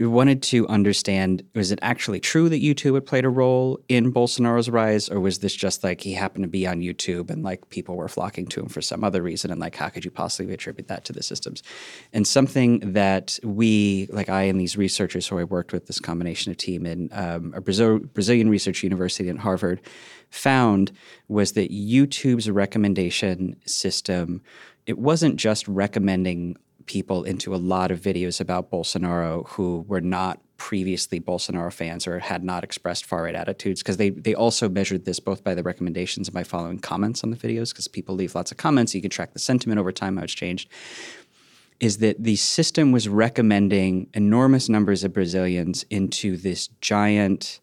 we wanted to understand was it actually true that YouTube had played a role in Bolsonaro's rise, or was this just like he happened to be on YouTube and like people were flocking to him for some other reason? And like, how could you possibly attribute that to the systems? And something that we, like I and these researchers who I worked with, this combination of team in um, a Brazil, Brazilian research university in Harvard, found was that YouTube's recommendation system, it wasn't just recommending people into a lot of videos about Bolsonaro who were not previously Bolsonaro fans or had not expressed far right attitudes because they they also measured this both by the recommendations and by following comments on the videos because people leave lots of comments. You can track the sentiment over time how it's changed. Is that the system was recommending enormous numbers of Brazilians into this giant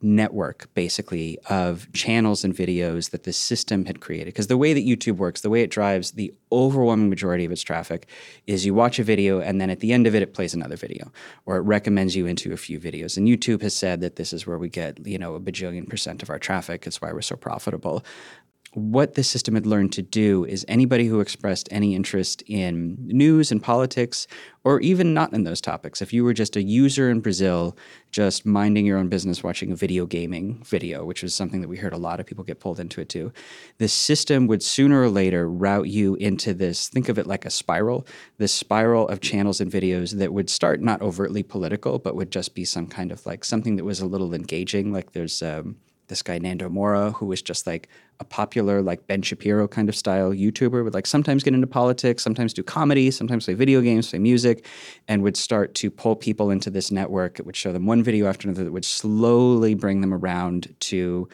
network basically of channels and videos that the system had created. Because the way that youtube works the way it drives the overwhelming majority of its traffic is you watch a video and then at the end of it it plays another video or it recommends you into a few videos. And youtube has said that this is where we get you know a bajillion percent of our traffic. It's why we're so profitable what the system had learned to do is anybody who expressed any interest in news and politics, or even not in those topics, if you were just a user in Brazil, just minding your own business, watching a video gaming video, which was something that we heard a lot of people get pulled into it too, the system would sooner or later route you into this think of it like a spiral, this spiral of channels and videos that would start not overtly political, but would just be some kind of like something that was a little engaging. Like there's, um, this guy Nando Moura, who was just like a popular like Ben Shapiro kind of style YouTuber, would like sometimes get into politics, sometimes do comedy, sometimes play video games, play music, and would start to pull people into this network. It would show them one video after another that would slowly bring them around to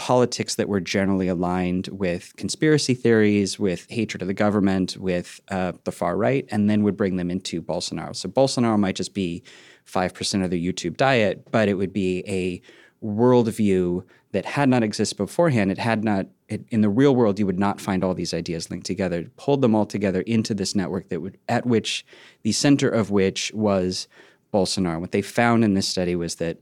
politics that were generally aligned with conspiracy theories, with hatred of the government, with uh, the far right, and then would bring them into Bolsonaro. So Bolsonaro might just be 5% of their YouTube diet, but it would be a worldview that had not existed beforehand. It had not, it, in the real world, you would not find all these ideas linked together. pulled them all together into this network that would, at which, the center of which was Bolsonaro. What they found in this study was that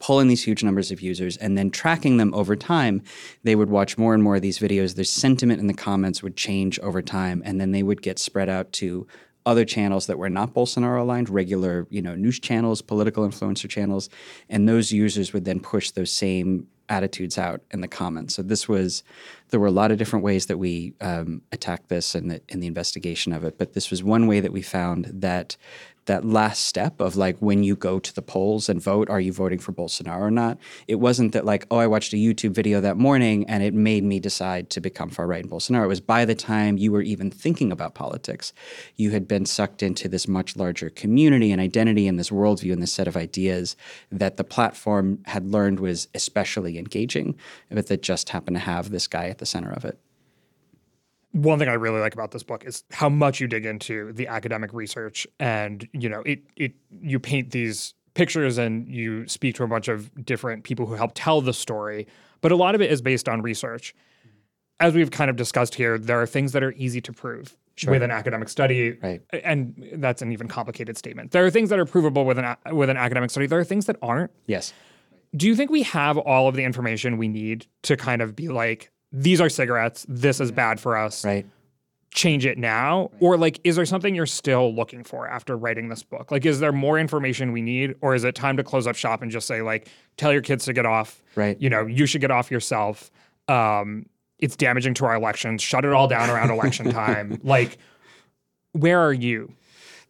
pulling these huge numbers of users and then tracking them over time, they would watch more and more of these videos. Their sentiment in the comments would change over time, and then they would get spread out to other channels that were not Bolsonaro aligned, regular, you know, news channels, political influencer channels, and those users would then push those same attitudes out in the comments. So this was there were a lot of different ways that we um, attacked this in the in the investigation of it, but this was one way that we found that that last step of like when you go to the polls and vote, are you voting for Bolsonaro or not? It wasn't that like, oh, I watched a YouTube video that morning and it made me decide to become far right in Bolsonaro. It was by the time you were even thinking about politics, you had been sucked into this much larger community and identity and this worldview and this set of ideas that the platform had learned was especially engaging, but that just happened to have this guy at the center of it one thing I really like about this book is how much you dig into the academic research and you know it it you paint these pictures and you speak to a bunch of different people who help tell the story but a lot of it is based on research. As we've kind of discussed here there are things that are easy to prove sure. with an academic study right. and that's an even complicated statement. There are things that are provable with an with an academic study. There are things that aren't. Yes. Do you think we have all of the information we need to kind of be like these are cigarettes. This is bad for us. Right. Change it now. Or like, is there something you're still looking for after writing this book? Like, is there more information we need? Or is it time to close up shop and just say, like, tell your kids to get off? Right. You know, you should get off yourself. Um, it's damaging to our elections. Shut it all down around election time. Like, where are you?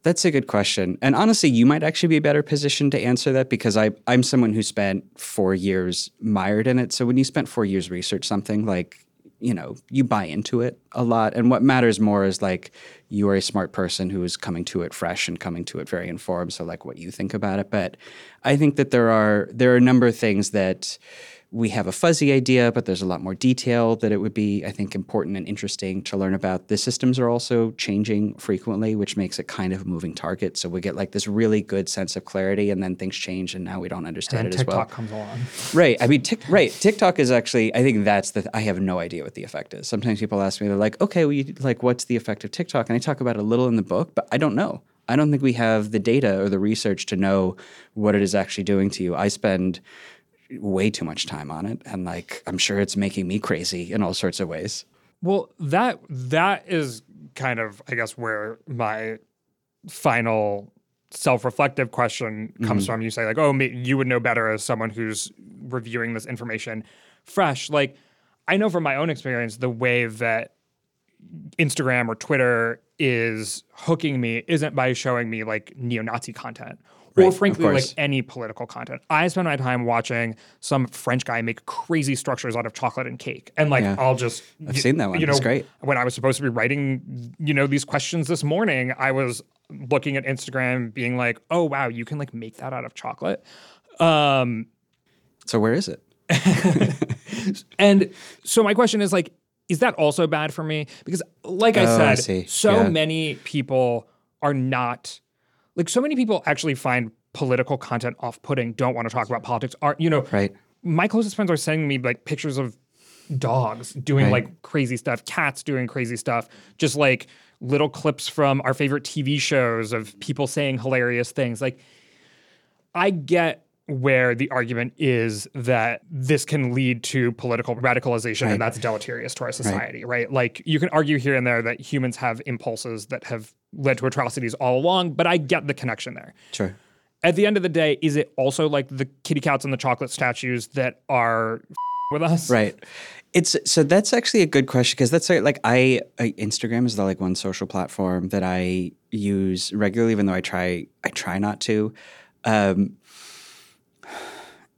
That's a good question. And honestly, you might actually be a better positioned to answer that because I, I'm someone who spent four years mired in it. So when you spent four years research something, like, you know, you buy into it a lot. And what matters more is like you are a smart person who is coming to it fresh and coming to it very informed. So like what you think about it. But I think that there are there are a number of things that we have a fuzzy idea, but there's a lot more detail that it would be, I think, important and interesting to learn about. The systems are also changing frequently, which makes it kind of a moving target. So we get like this really good sense of clarity, and then things change, and now we don't understand and it TikTok as well. comes along. Right. I mean, tic- right. TikTok is actually. I think that's the. I have no idea what the effect is. Sometimes people ask me, they're like, "Okay, well, you, like, what's the effect of TikTok?" And I talk about it a little in the book, but I don't know. I don't think we have the data or the research to know what it is actually doing to you. I spend way too much time on it, and like, I'm sure it's making me crazy in all sorts of ways. Well, that that is kind of, I guess, where my final self-reflective question comes mm-hmm. from. You say like, "Oh, you would know better as someone who's reviewing this information fresh." Like, I know from my own experience the way that Instagram or Twitter is hooking me isn't by showing me like neo-Nazi content. Right, or frankly, like any political content. I spend my time watching some French guy make crazy structures out of chocolate and cake, and like Yeah. I'll just I've y- seen that one. You know, It's great. when I was supposed to be writing, you know, these questions this morning, I was looking at Instagram, being like, "Oh wow, you can like make that out of chocolate." Um, So where is it? and so my question is like, is that also bad for me? Because like I Oh, I said, see. so Yeah. many people are not like so many people actually find political content off-putting, don't want to talk about politics. Are you know, Right. my closest friends are sending me like pictures of dogs doing Right. like crazy stuff, cats doing crazy stuff, just like little clips from our favorite TV shows of people saying hilarious things. Like, I get where the argument is that this can lead to political radicalization Right. and that's deleterious to our society, right. Like, you can argue here and there that humans have impulses that have led to atrocities all along, but I get the connection there Sure. at the end of the day, is it also like the kitty cats and the chocolate statues that are with us? Right. It's so that's actually a good question because that's like I, I Instagram is the like one social platform that I use regularly, even though I try I try not to. Um,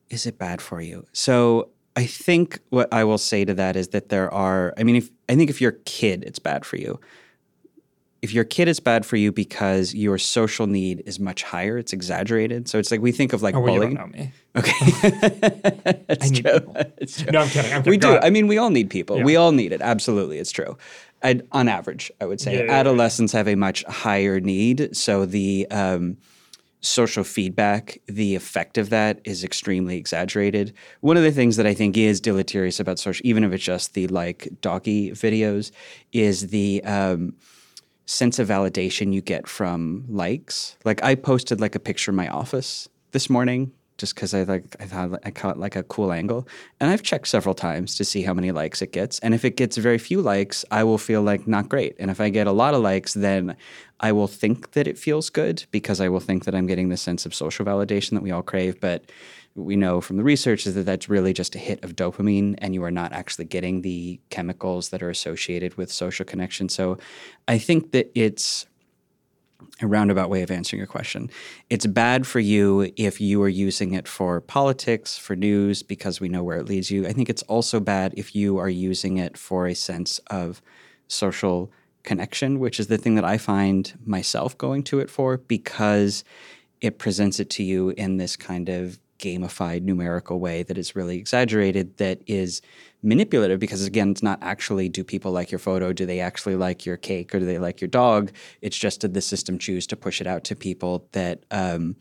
is it bad for you? So I think what I will say to that is that there are. I mean, if I think if you're a kid, it's bad for you. If you're kid, is bad for you because your social need is much higher. It's exaggerated. So it's like we think of like Oh, well, you don't know me. Okay. It's need true. people. It's true. No, I'm kidding. I'm kidding. We Go do. ahead. I mean, we all need people. Yeah. We all need it. Absolutely. It's true. And on average, I would say yeah, yeah. adolescents have a much higher need. So the um, social feedback, the effect of that is extremely exaggerated. One of the things that I think is deleterious about social, even if it's just the like doggy videos, is the um, sense of validation you get from likes. Like I posted like a picture of my office this morning just because I like I thought I caught like a cool angle, and I've checked several times to see how many likes it gets. And if it gets very few likes, I will feel like not great. And if I get a lot of likes, then I will think that it feels good because I will think that I'm getting the sense of social validation that we all crave. But we know from the research is that that's really just a hit of dopamine, and you are not actually getting the chemicals that are associated with social connection. So I think that it's a roundabout way of answering your question. It's bad for you if you are using it for politics, for news, because we know where it leads you. I think it's also bad if you are using it for a sense of social connection, which is the thing that I find myself going to it for because it presents it to you in this kind of gamified numerical way that is really exaggerated that is manipulative because again it's not actually do people like your photo do they actually like your cake or do they like your dog it's just did the system choose to push it out to people that um,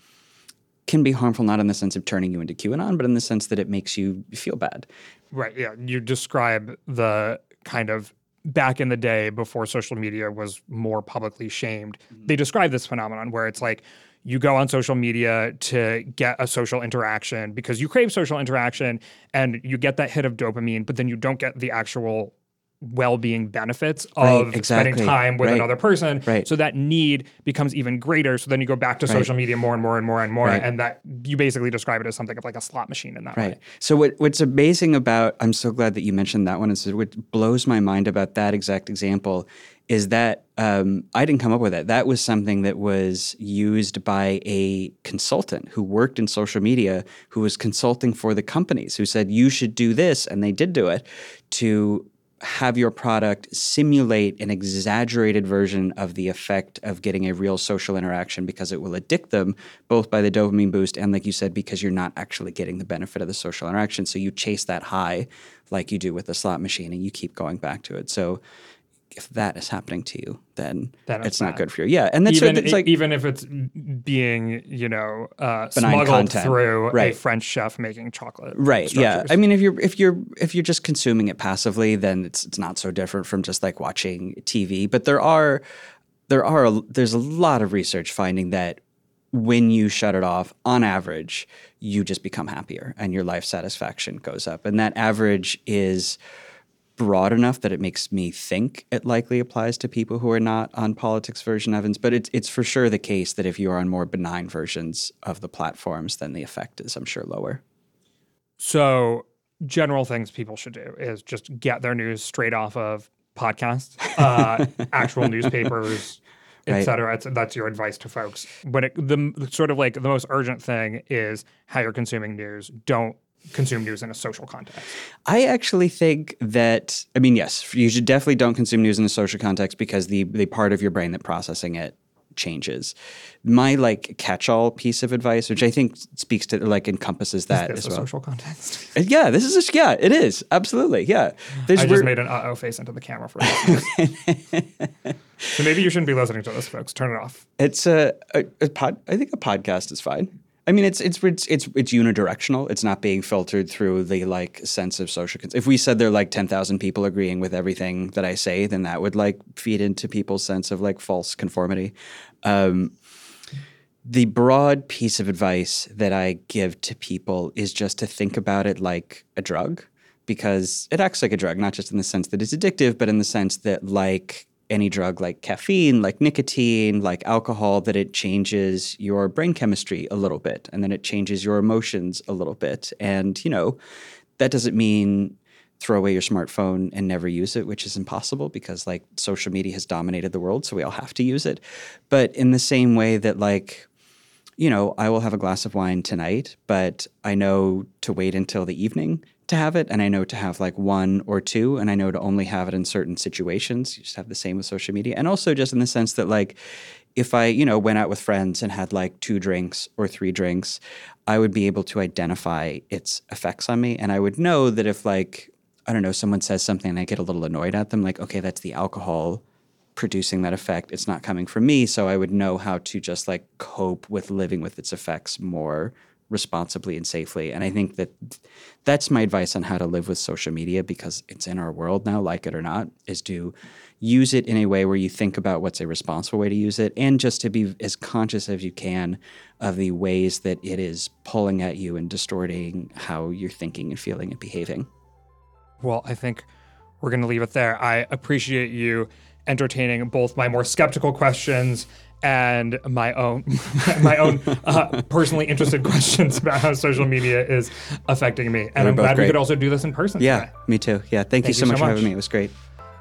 can be harmful not in the sense of turning you into qanon but in the sense that it makes you feel bad Right. Yeah. You describe the kind of back in the day before social media was more publicly shamed. Mm-hmm. They describe this phenomenon where it's like you go on social media to get a social interaction because you crave social interaction and you get that hit of dopamine, but then you don't get the actual well-being benefits Right, of spending time with Right. another person. Right. So that need becomes even greater. So then you go back to social media more and more and more and more. And that you basically describe it as something of like a slot machine in that Right. way. So what what's amazing about I'm so glad that you mentioned that one. Is what blows my mind about that exact example is that um, I didn't come up with it. That was something that was used by a consultant who worked in social media, who was consulting for the companies, who said you should do this, and they did do it to have your product simulate an exaggerated version of the effect of getting a real social interaction because it will addict them both by the dopamine boost and like you said because you're not actually getting the benefit of the social interaction. So you chase that high like you do with the slot machine and you keep going back to it. So if that is happening to you, then Then it's not bad. good for you. Yeah, and that's even it's like even if it's being you know uh, smuggled content. through a French chef making chocolate. right. Yeah. I mean, if you're if you're if you're just consuming it passively, then it's it's not so different from just like watching TV. But there are there are a, there's a lot of research finding that when you shut it off, on average, you just become happier and your life satisfaction goes up, and that average is broad enough that it makes me think it likely applies to people who are not on politics version Evans, but it's it's for sure the case that if you are on more benign versions of the platforms, then the effect is, I'm sure, lower. So, general things people should do is just get their news straight off of podcasts, uh, actual newspapers, et Right. cetera. It's, that's your advice to folks. But it, the sort of like the most urgent thing is how you're consuming news. Don't consume news in a social context. I actually think that I mean, yes, you should definitely don't consume news in a social context because the the part of your brain that processing it changes. My like catch-all piece of advice, which I think speaks to like encompasses that as a well. social context. Uh, Yeah, this is a, yeah, it is absolutely yeah. There's I just made an uh oh face into the camera for so maybe you shouldn't be listening to this, folks. Turn it off. It's a, a, a pod. I think a podcast is fine. I mean, it's it's it's it's, it's unidirectional. It's not being filtered through the like sense of social. Cons- if we said there are like ten thousand people agreeing with everything that I say, then that would like feed into people's sense of like false conformity. Um, the broad piece of advice that I give to people is just to think about it like a drug because it acts like a drug, not just in the sense that it's addictive, but in the sense that, like any drug, like caffeine, like nicotine, like alcohol, that it changes your brain chemistry a little bit and then it changes your emotions a little bit. And, you know, that doesn't mean throw away your smartphone and never use it, which is impossible because like social media has dominated the world, so we all have to use it. But in the same way that like you know, I will have a glass of wine tonight, but I know to wait until the evening to have it. And I know to have like one or two, and I know to only have it in certain situations. You just have the same with social media. And also just in the sense that, like, if I, you know, went out with friends and had like two drinks or three drinks, I would be able to identify its effects on me. And I would know that if, like, I don't know, someone says something and I get a little annoyed at them, like, okay, that's the alcohol producing that effect. It's not coming from me. So I would know how to just like cope with living with its effects more responsibly and safely. And I think that that's my advice on how to live with social media because it's in our world now, like it or not, is to use it in a way where you think about what's a responsible way to use it and just to be as conscious as you can of the ways that it is pulling at you and distorting how you're thinking and feeling and behaving. Well, I think we're going to leave it there. I appreciate you entertaining both my more skeptical questions and my own my own uh, personally interested questions about how social media is affecting me. And were I'm glad we could also do this in person. Yeah, today. me too. Yeah, thank, you you so so much for having me. It was great.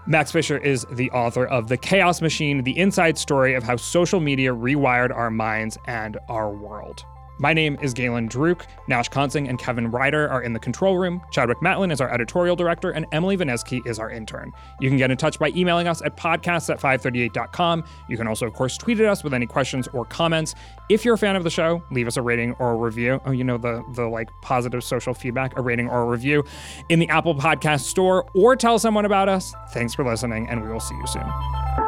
Max Fisher is the author of The Chaos Machine, the inside story of how social media rewired our minds and our world. My name is Galen Druk. Nash Consing and Kevin Ryder are in the control room. Chadwick Matlin is our editorial director, and Emily Vaneski is our intern. You can get in touch by emailing us at podcasts at 538.com. You can also, of course, tweet at us with any questions or comments. If you're a fan of the show, leave us a rating or a review. Oh, you know, the, the like positive social feedback, a rating or a review in the Apple Podcast Store, or tell someone about us. Thanks for listening, and we will see you soon.